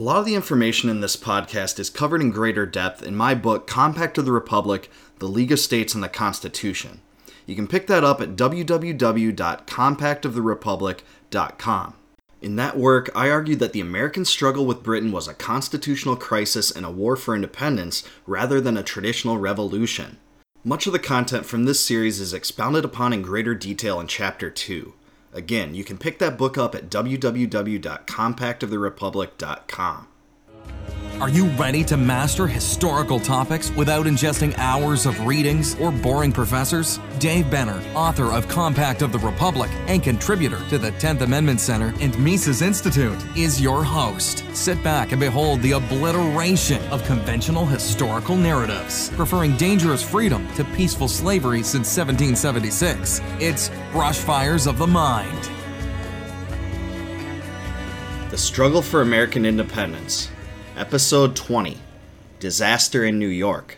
A lot of the information in this podcast is covered in greater depth in my book, Compact of the Republic The League of States and the Constitution. You can pick that up at www.compactoftherepublic.com. In that work, I argued that the American struggle with Britain was a constitutional crisis and a war for independence rather than a traditional revolution. Much of the content from this series is expounded upon in greater detail in Chapter 2. Again, you can pick that book up at www.compactoftherepublic.com. Are you ready to master historical topics without ingesting hours of readings or boring professors? Dave Benner, author of Compact of the Republic and contributor to the 10th Amendment Center and Mises Institute, is your host. Sit back and behold the obliteration of conventional historical narratives, preferring dangerous freedom to peaceful slavery since 1776. It's Brushfires of the Mind. The Struggle for American Independence Episode 20 Disaster in New York.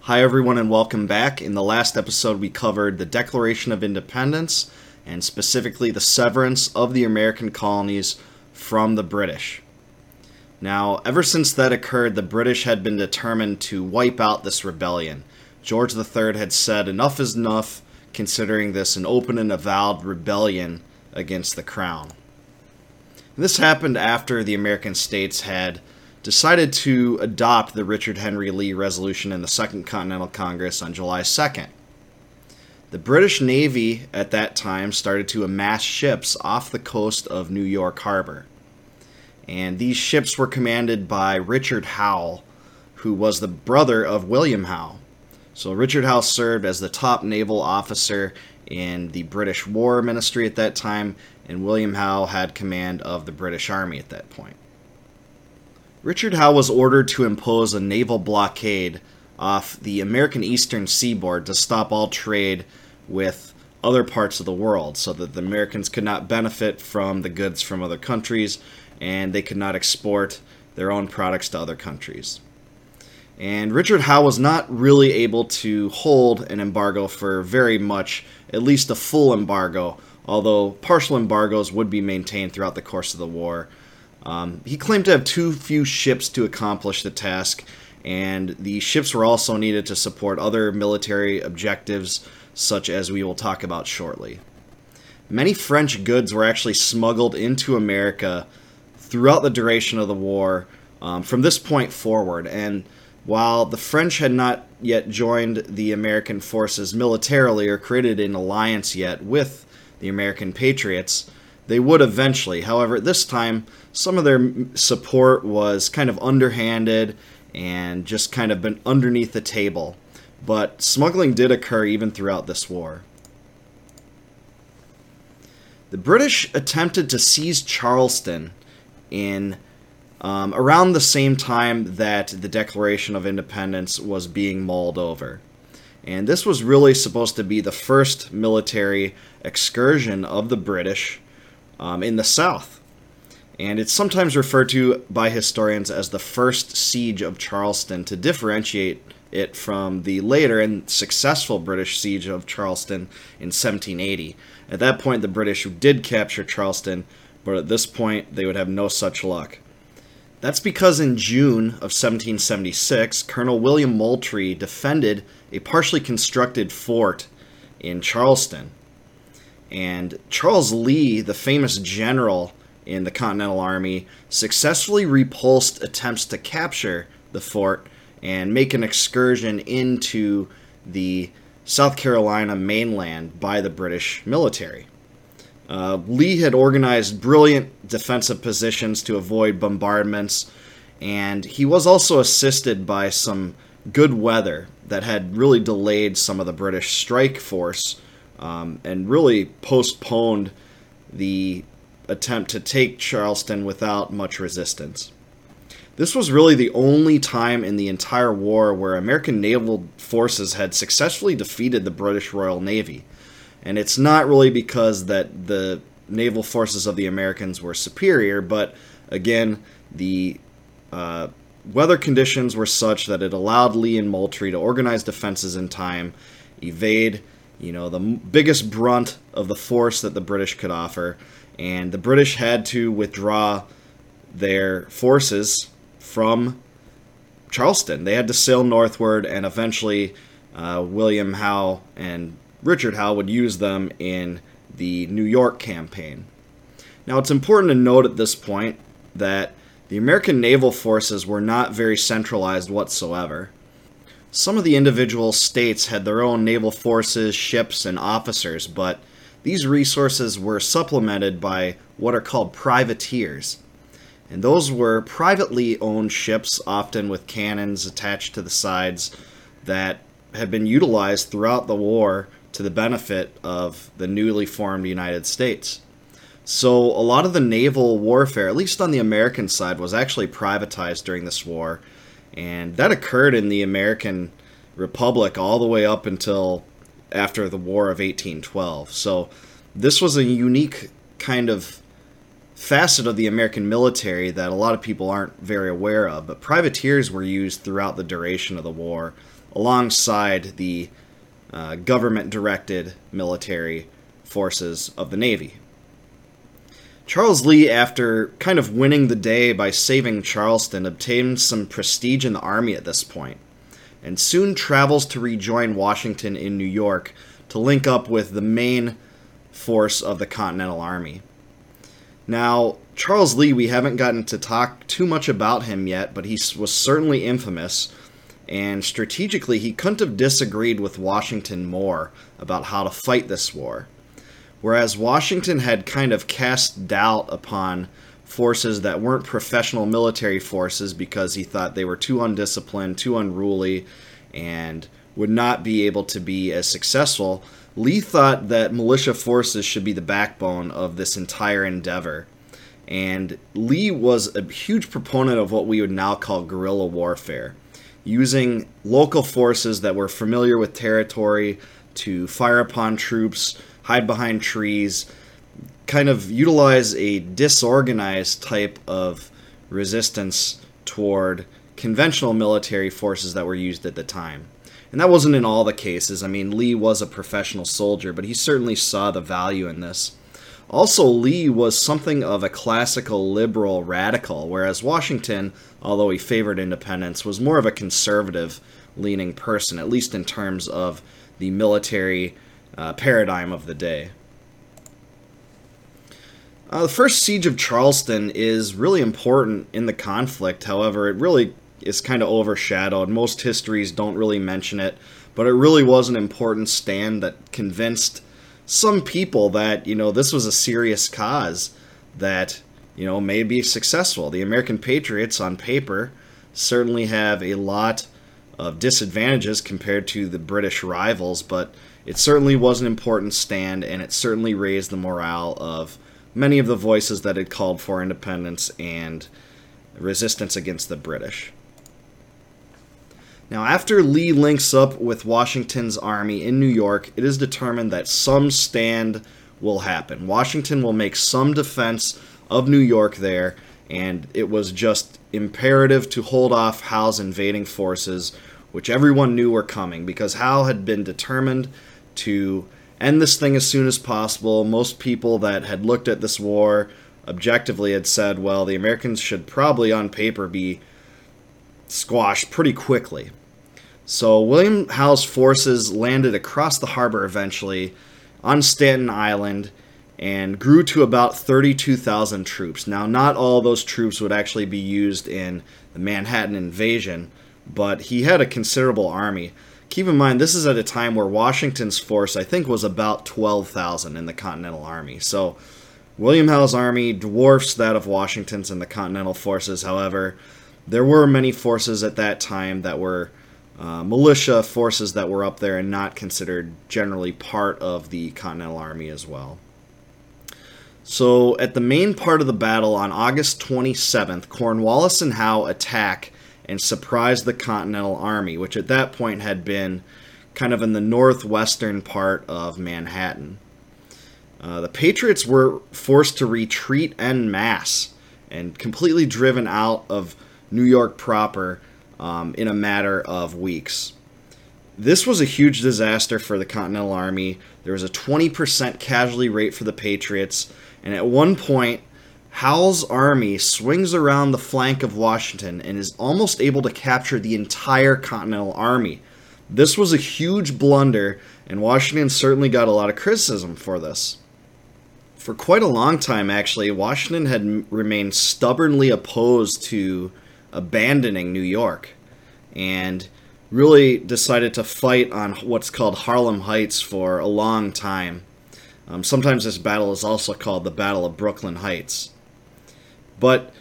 Hi, everyone, and welcome back. In the last episode, we covered the Declaration of Independence and specifically the severance of the American colonies from the British. Now, ever since that occurred, the British had been determined to wipe out this rebellion. George III had said enough is enough, considering this an open and avowed rebellion against the crown. This happened after the American states had decided to adopt the Richard Henry Lee resolution in the Second Continental Congress on July 2nd. The British Navy at that time started to amass ships off the coast of New York Harbor. And these ships were commanded by Richard Howe, who was the brother of William Howe. So Richard Howe served as the top naval officer in the British War Ministry at that time, and William Howe had command of the British Army at that point. Richard Howe was ordered to impose a naval blockade off the American eastern seaboard to stop all trade with other parts of the world so that the Americans could not benefit from the goods from other countries and they could not export their own products to other countries. And Richard Howe was not really able to hold an embargo for very much, at least a full embargo, although partial embargoes would be maintained throughout the course of the war um, he claimed to have too few ships to accomplish the task, and the ships were also needed to support other military objectives, such as we will talk about shortly. Many French goods were actually smuggled into America throughout the duration of the war um, from this point forward, and while the French had not yet joined the American forces militarily or created an alliance yet with the American Patriots, they would eventually. However, this time, some of their support was kind of underhanded and just kind of been underneath the table. But smuggling did occur even throughout this war. The British attempted to seize Charleston in um, around the same time that the Declaration of Independence was being mulled over. And this was really supposed to be the first military excursion of the British um, in the South. And it's sometimes referred to by historians as the first siege of Charleston to differentiate it from the later and successful British siege of Charleston in 1780. At that point, the British did capture Charleston, but at this point, they would have no such luck. That's because in June of 1776, Colonel William Moultrie defended a partially constructed fort in Charleston. And Charles Lee, the famous general in the Continental Army, successfully repulsed attempts to capture the fort and make an excursion into the South Carolina mainland by the British military. Uh, Lee had organized brilliant defensive positions to avoid bombardments, and he was also assisted by some good weather that had really delayed some of the British strike force um, and really postponed the attempt to take Charleston without much resistance. This was really the only time in the entire war where American naval forces had successfully defeated the British Royal Navy. And it's not really because that the naval forces of the Americans were superior, but again, the uh, weather conditions were such that it allowed Lee and Moultrie to organize defenses in time, evade you know, the biggest brunt of the force that the British could offer, and the British had to withdraw their forces from Charleston. They had to sail northward, and eventually uh, William Howe and Richard Howe would use them in the New York campaign. Now, it's important to note at this point that the American naval forces were not very centralized whatsoever. Some of the individual states had their own naval forces, ships, and officers, but these resources were supplemented by what are called privateers. And those were privately owned ships, often with cannons attached to the sides, that had been utilized throughout the war to the benefit of the newly formed United States. So, a lot of the naval warfare, at least on the American side, was actually privatized during this war. And that occurred in the American Republic all the way up until after the War of 1812. So, this was a unique kind of facet of the American military that a lot of people aren't very aware of. But privateers were used throughout the duration of the war alongside the uh, government directed military forces of the Navy. Charles Lee, after kind of winning the day by saving Charleston, obtained some prestige in the Army at this point, and soon travels to rejoin Washington in New York to link up with the main force of the Continental Army. Now, Charles Lee, we haven't gotten to talk too much about him yet, but he was certainly infamous and strategically, he couldn't have disagreed with Washington more about how to fight this war. Whereas Washington had kind of cast doubt upon forces that weren't professional military forces because he thought they were too undisciplined, too unruly, and would not be able to be as successful, Lee thought that militia forces should be the backbone of this entire endeavor. And Lee was a huge proponent of what we would now call guerrilla warfare using local forces that were familiar with territory to fire upon troops, hide behind trees, kind of utilize a disorganized type of resistance toward conventional military forces that were used at the time. And that wasn't in all the cases. I mean, Lee was a professional soldier, but he certainly saw the value in this. Also, Lee was something of a classical liberal radical, whereas Washington, although he favored independence, was more of a conservative leaning person, at least in terms of the military uh, paradigm of the day. Uh, the first siege of Charleston is really important in the conflict, however, it really is kind of overshadowed. Most histories don't really mention it, but it really was an important stand that convinced some people that you know this was a serious cause that you know may be successful. The American patriots, on paper, certainly have a lot of disadvantages compared to the British rivals, but it certainly was an important stand, and it certainly raised the morale of many of the voices that had called for independence and resistance against the British. Now, after Lee links up with Washington's army in New York, it is determined that some stand will happen. Washington will make some defense of New York there, and it was just imperative to hold off Howe's invading forces, which everyone knew were coming, because Howe had been determined to end this thing as soon as possible. Most people that had looked at this war objectively had said, well, the Americans should probably, on paper, be squashed pretty quickly. So William Howe's forces landed across the harbor eventually on Staten Island and grew to about 32,000 troops. Now, not all those troops would actually be used in the Manhattan invasion, but he had a considerable army. Keep in mind, this is at a time where Washington's force, I think, was about 12,000 in the Continental Army. So, William Howe's army dwarfs that of Washington's and the Continental forces. However, there were many forces at that time that were uh, militia forces that were up there and not considered generally part of the Continental Army as well. So, at the main part of the battle on August 27th, Cornwallis and Howe attack and surprise the Continental Army, which at that point had been kind of in the northwestern part of Manhattan. Uh, the Patriots were forced to retreat en masse and completely driven out of New York proper um, in a matter of weeks. This was a huge disaster for the Continental Army. There was a 20% casualty rate for the Patriots, and at one point, Howe's army swings around the flank of Washington and is almost able to capture the entire Continental Army. This was a huge blunder, and Washington certainly got a lot of criticism for this. For quite a long time, actually, Washington had remained stubbornly opposed to abandoning New York and really decided to fight on what's called Harlem Heights for a long time. Um, sometimes this battle is also called the Battle of Brooklyn Heights. But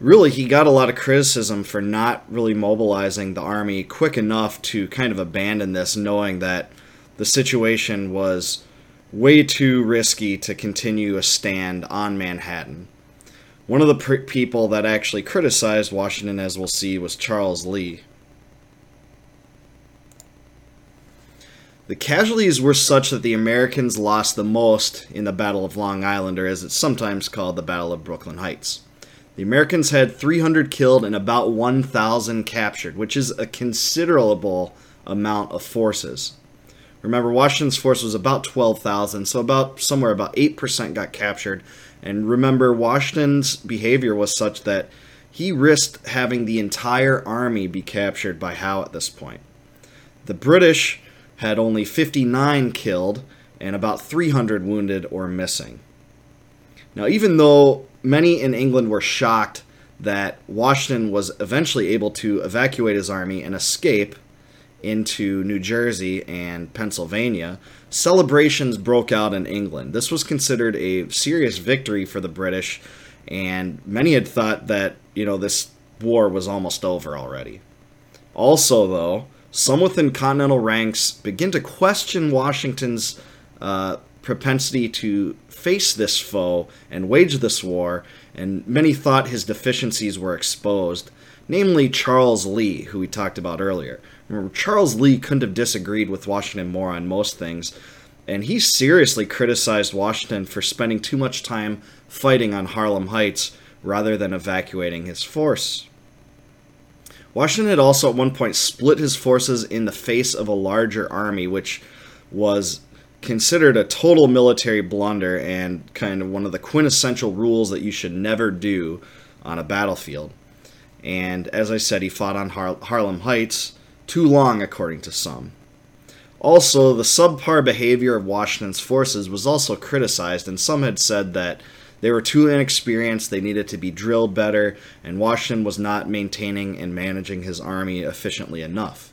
really, he got a lot of criticism for not really mobilizing the army quick enough to kind of abandon this, knowing that the situation was way too risky to continue a stand on Manhattan. One of the pr- people that actually criticized Washington, as we'll see, was Charles Lee. The casualties were such that the Americans lost the most in the Battle of Long Island, or as it's sometimes called, the Battle of Brooklyn Heights. The Americans had 300 killed and about 1,000 captured, which is a considerable amount of forces. Remember, Washington's force was about 12,000, so about somewhere about 8% got captured. And remember, Washington's behavior was such that he risked having the entire army be captured by Howe at this point. The British had only 59 killed and about 300 wounded or missing. Now, even though many in England were shocked that Washington was eventually able to evacuate his army and escape into New Jersey and Pennsylvania, celebrations broke out in England. This was considered a serious victory for the British, and many had thought that, you know, this war was almost over already. Also, though, some within Continental ranks begin to question Washington's uh, propensity to face this foe and wage this war, and many thought his deficiencies were exposed, namely Charles Lee, who we talked about earlier. Remember, Charles Lee couldn't have disagreed with Washington more on most things, and he seriously criticized Washington for spending too much time fighting on Harlem Heights rather than evacuating his force. Washington had also at one point split his forces in the face of a larger army, which was considered a total military blunder and kind of one of the quintessential rules that you should never do on a battlefield. And as I said, he fought on Har- Harlem Heights too long, according to some. Also, the subpar behavior of Washington's forces was also criticized, and some had said that they were too inexperienced, they needed to be drilled better, and Washington was not maintaining and managing his army efficiently enough.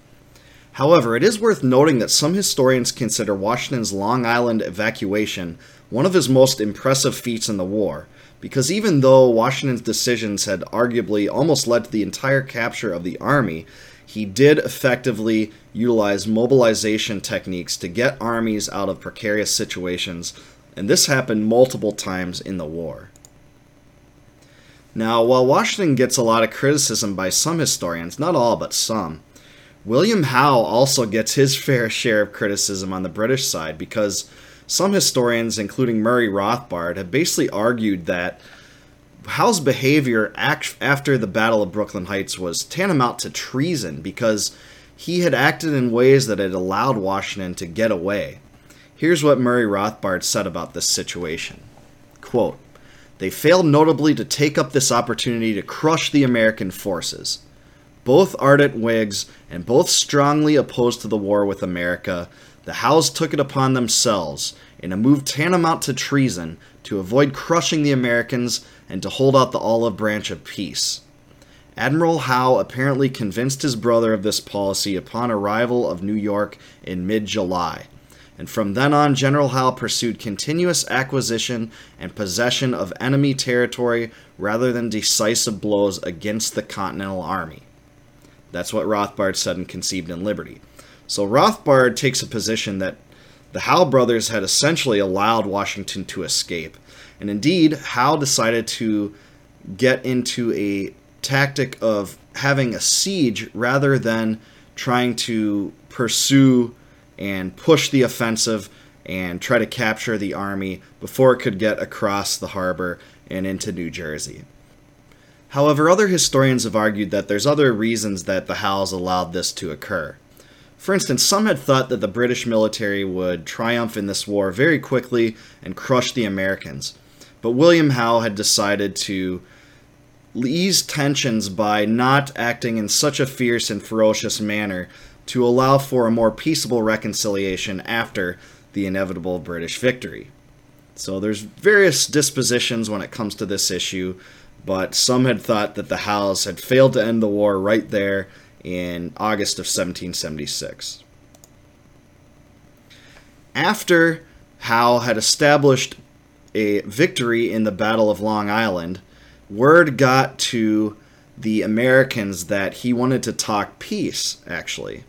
However, it is worth noting that some historians consider Washington's Long Island evacuation one of his most impressive feats in the war, because even though Washington's decisions had arguably almost led to the entire capture of the army, he did effectively utilize mobilization techniques to get armies out of precarious situations, and this happened multiple times in the war. Now, while Washington gets a lot of criticism by some historians, not all but some, William Howe also gets his fair share of criticism on the British side because some historians, including Murray Rothbard, have basically argued that Howe's behavior after the Battle of Brooklyn Heights was tantamount to treason because he had acted in ways that had allowed Washington to get away. Here's what Murray Rothbard said about this situation Quote, They failed notably to take up this opportunity to crush the American forces both ardent Whigs and both strongly opposed to the war with America, the Howes took it upon themselves, in a move tantamount to treason, to avoid crushing the Americans and to hold out the olive branch of peace. Admiral Howe apparently convinced his brother of this policy upon arrival of New York in mid July, and from then on, General Howe pursued continuous acquisition and possession of enemy territory rather than decisive blows against the Continental Army. That's what Rothbard said in Conceived in Liberty. So Rothbard takes a position that the Howe brothers had essentially allowed Washington to escape. And indeed, Howe decided to get into a tactic of having a siege rather than trying to pursue and push the offensive and try to capture the army before it could get across the harbor and into New Jersey. However, other historians have argued that there's other reasons that the Howes allowed this to occur. For instance, some had thought that the British military would triumph in this war very quickly and crush the Americans. But William Howe had decided to ease tensions by not acting in such a fierce and ferocious manner to allow for a more peaceable reconciliation after the inevitable British victory. So there's various dispositions when it comes to this issue, but some had thought that the Howes had failed to end the war right there in August of 1776. After Howe had established a victory in the Battle of Long Island, word got to the Americans that he wanted to talk peace, actually.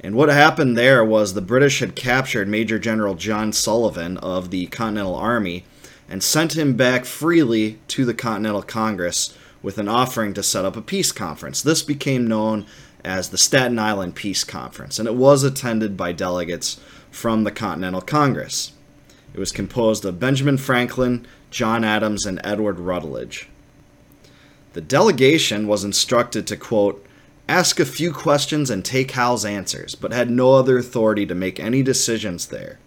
And what happened there was the British had captured Major General John Sullivan of the Continental Army and sent him back freely to the Continental Congress with an offering to set up a peace conference. This became known as the Staten Island Peace Conference, and it was attended by delegates from the Continental Congress. It was composed of Benjamin Franklin, John Adams, and Edward Rutledge. The delegation was instructed to, quote, ask a few questions and take Howe's answers, but had no other authority to make any decisions there.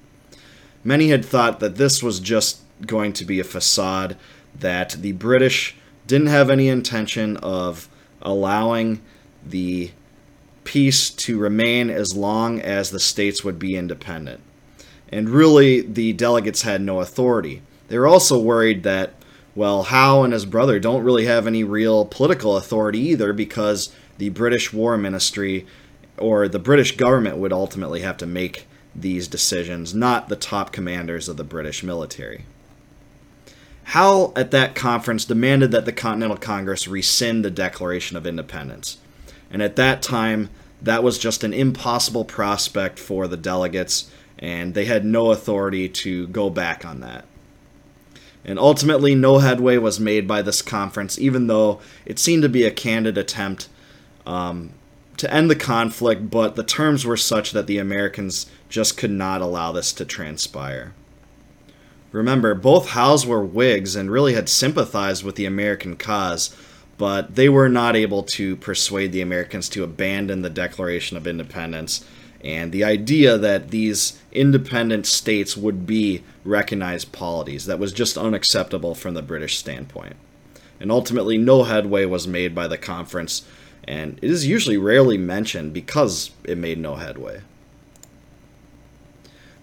Many had thought that this was just going to be a facade, that the British didn't have any intention of allowing the peace to remain as long as the states would be independent. And really, the delegates had no authority. They were also worried that, well, Howe and his brother don't really have any real political authority either because the British War Ministry or the British government would ultimately have to make these decisions, not the top commanders of the British military. Howe, at that conference, demanded that the Continental Congress rescind the Declaration of Independence. And at that time, that was just an impossible prospect for the delegates, and they had no authority to go back on that. And ultimately, no headway was made by this conference, even though it seemed to be a candid attempt um, to end the conflict, but the terms were such that the Americans just could not allow this to transpire. Remember, both Howes were Whigs and really had sympathized with the American cause, but they were not able to persuade the Americans to abandon the Declaration of Independence and the idea that these independent states would be recognized polities. That was just unacceptable from the British standpoint. And ultimately, no headway was made by the conference and it is usually rarely mentioned because it made no headway.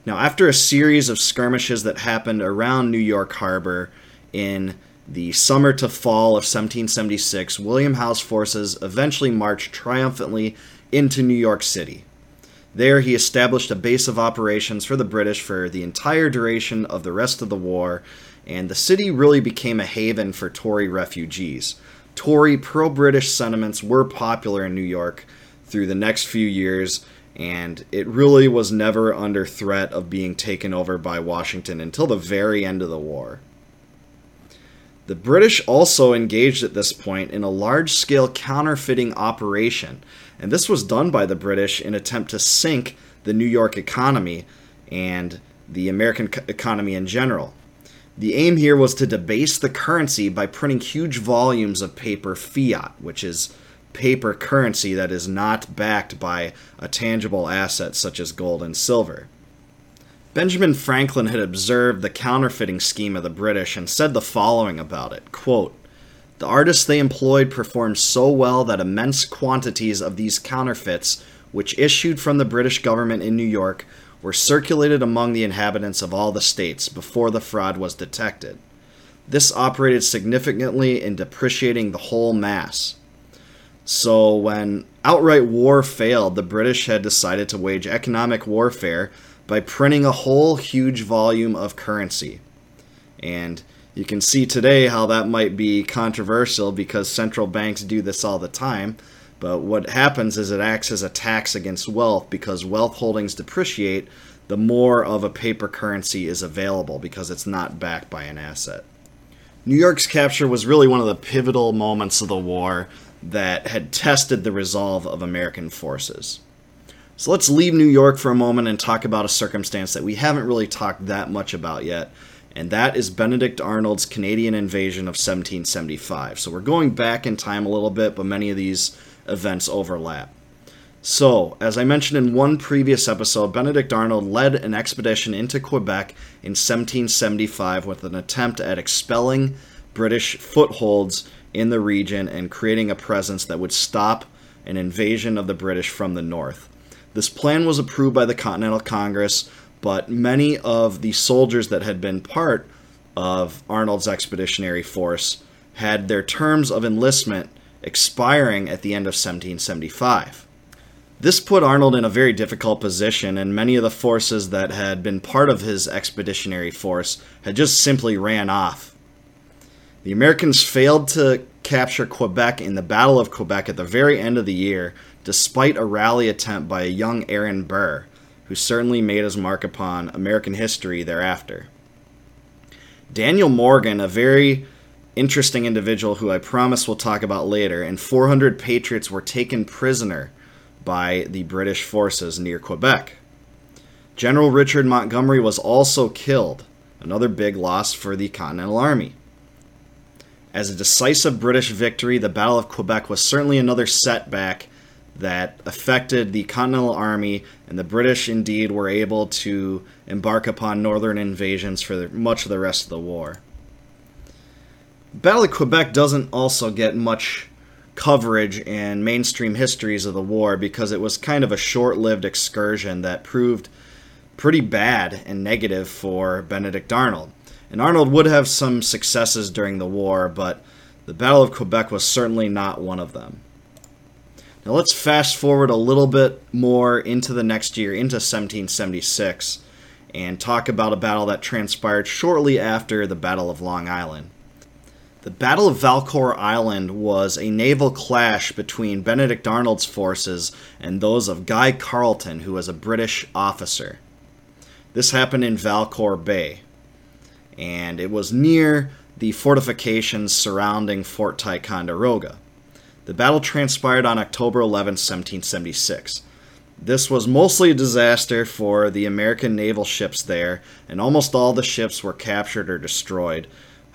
Now, after a series of skirmishes that happened around New York Harbor in the summer to fall of 1776, William Howe's forces eventually marched triumphantly into New York City. There, he established a base of operations for the British for the entire duration of the rest of the war, and the city really became a haven for Tory refugees. Tory pro British sentiments were popular in New York through the next few years, and it really was never under threat of being taken over by Washington until the very end of the war. The British also engaged at this point in a large scale counterfeiting operation, and this was done by the British in attempt to sink the New York economy and the American economy in general. The aim here was to debase the currency by printing huge volumes of paper fiat, which is paper currency that is not backed by a tangible asset such as gold and silver. Benjamin Franklin had observed the counterfeiting scheme of the British and said the following about it quote, The artists they employed performed so well that immense quantities of these counterfeits, which issued from the British government in New York, were circulated among the inhabitants of all the states before the fraud was detected. This operated significantly in depreciating the whole mass. So, when outright war failed, the British had decided to wage economic warfare by printing a whole huge volume of currency. And you can see today how that might be controversial because central banks do this all the time but what happens is it acts as a tax against wealth because wealth holdings depreciate the more of a paper currency is available because it's not backed by an asset. New York's capture was really one of the pivotal moments of the war that had tested the resolve of American forces. So let's leave New York for a moment and talk about a circumstance that we haven't really talked that much about yet, and that is Benedict Arnold's Canadian invasion of 1775. So we're going back in time a little bit, but many of these events overlap. So, as I mentioned in one previous episode, Benedict Arnold led an expedition into Quebec in 1775 with an attempt at expelling British footholds in the region and creating a presence that would stop an invasion of the British from the north. This plan was approved by the Continental Congress, but many of the soldiers that had been part of Arnold's expeditionary force had their terms of enlistment expiring at the end of 1775. This put Arnold in a very difficult position, and many of the forces that had been part of his expeditionary force had just simply ran off. The Americans failed to capture Quebec in the Battle of Quebec at the very end of the year, despite a rally attempt by a young Aaron Burr, who certainly made his mark upon American history thereafter. Daniel Morgan, a very interesting individual who I promise we'll talk about later, and 400 Patriots were taken prisoner by the British forces near Quebec. General Richard Montgomery was also killed, another big loss for the Continental Army. As a decisive British victory, the Battle of Quebec was certainly another setback that affected the Continental Army, and the British indeed were able to embark upon northern invasions for much of the rest of the war. Battle of Quebec doesn't also get much coverage in mainstream histories of the war because it was kind of a short lived excursion that proved pretty bad and negative for Benedict Arnold. And Arnold would have some successes during the war, but the Battle of Quebec was certainly not one of them. Now let's fast forward a little bit more into the next year, into 1776, and talk about a battle that transpired shortly after the Battle of Long Island. The Battle of Valcour Island was a naval clash between Benedict Arnold's forces and those of Guy Carleton, who was a British officer. This happened in Valcour Bay, and it was near the fortifications surrounding Fort Ticonderoga. The battle transpired on October 11, 1776. This was mostly a disaster for the American naval ships there, and almost all the ships were captured or destroyed,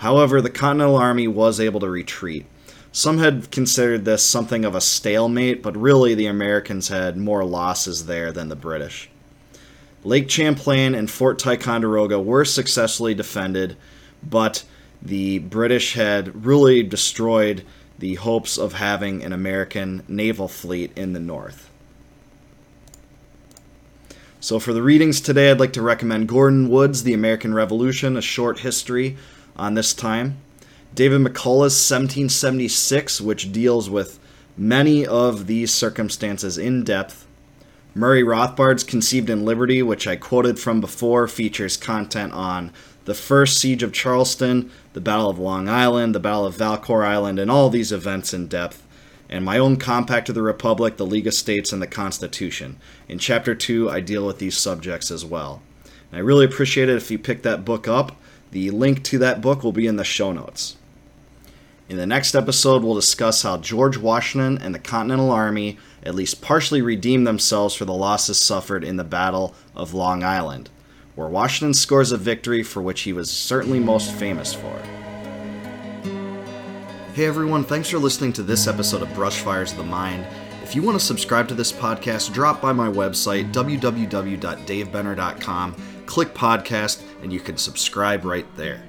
However, the Continental Army was able to retreat. Some had considered this something of a stalemate, but really the Americans had more losses there than the British. Lake Champlain and Fort Ticonderoga were successfully defended, but the British had really destroyed the hopes of having an American naval fleet in the north. So, for the readings today, I'd like to recommend Gordon Wood's The American Revolution, A Short History on this time. David McCullough's 1776, which deals with many of these circumstances in depth. Murray Rothbard's Conceived in Liberty, which I quoted from before, features content on the first siege of Charleston, the Battle of Long Island, the Battle of Valcour Island, and all these events in depth. And my own Compact of the Republic, the League of States, and the Constitution. In Chapter 2, I deal with these subjects as well. And I really appreciate it if you pick that book up. The link to that book will be in the show notes. In the next episode, we'll discuss how George Washington and the Continental Army at least partially redeem themselves for the losses suffered in the Battle of Long Island, where Washington scores a victory for which he was certainly most famous for. Hey everyone, thanks for listening to this episode of Brushfires of the Mind. If you want to subscribe to this podcast, drop by my website, www.davebenner.com click podcast, and you can subscribe right there.